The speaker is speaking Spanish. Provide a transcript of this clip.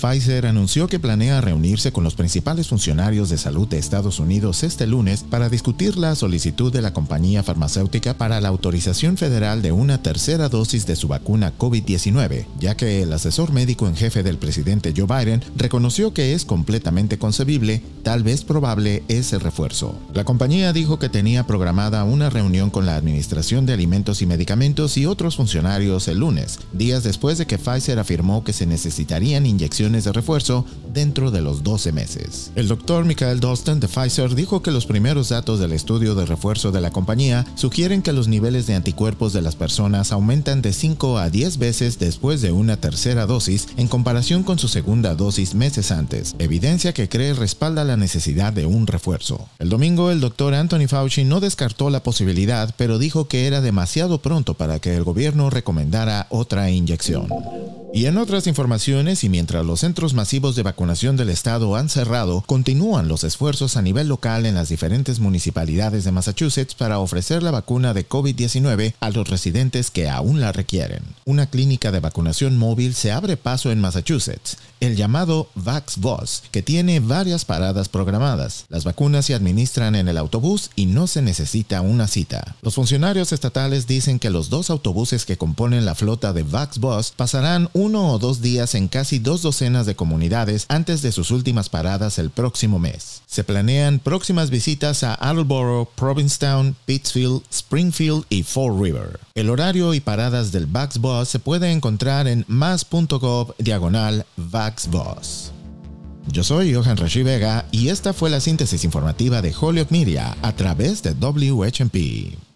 Pfizer anunció que planea reunirse con los principales funcionarios de salud de Estados Unidos este lunes para discutir la solicitud de la compañía farmacéutica para la autorización federal de una tercera dosis de su vacuna COVID-19, ya que el asesor médico en jefe del presidente Joe Biden reconoció que es completamente concebible, tal vez probable, ese refuerzo. La compañía dijo que tenía programada una reunión con la Administración de Alimentos y Medicamentos y otros funcionarios el lunes, días después de que Pfizer afirmó que se necesitarían inyecciones de refuerzo dentro de los 12 meses. El doctor Michael Dalston de Pfizer dijo que los primeros datos del estudio de refuerzo de la compañía sugieren que los niveles de anticuerpos de las personas aumentan de 5 a 10 veces después de una tercera dosis en comparación con su segunda dosis meses antes, evidencia que cree respalda la necesidad de un refuerzo. El domingo el doctor Anthony Fauci no descartó la posibilidad, pero dijo que era demasiado pronto para que el gobierno recomendara otra inyección. Y en otras informaciones, y mientras los centros masivos de vacunación del estado han cerrado, continúan los esfuerzos a nivel local en las diferentes municipalidades de Massachusetts para ofrecer la vacuna de COVID-19 a los residentes que aún la requieren. Una clínica de vacunación móvil se abre paso en Massachusetts, el llamado VaxBus, que tiene varias paradas programadas. Las vacunas se administran en el autobús y no se necesita una cita. Los funcionarios estatales dicen que los dos autobuses que componen la flota de VaxBus pasarán uno o dos días en casi dos docenas de comunidades antes de sus últimas paradas el próximo mes. Se planean próximas visitas a Attleboro, Provincetown, Pittsfield, Springfield y Fall River. El horario y paradas del VaxBus se puede encontrar en más.gov diagonal VaxBus. Yo soy Johan Rashi Vega y esta fue la síntesis informativa de Holyoke Media a través de WHMP.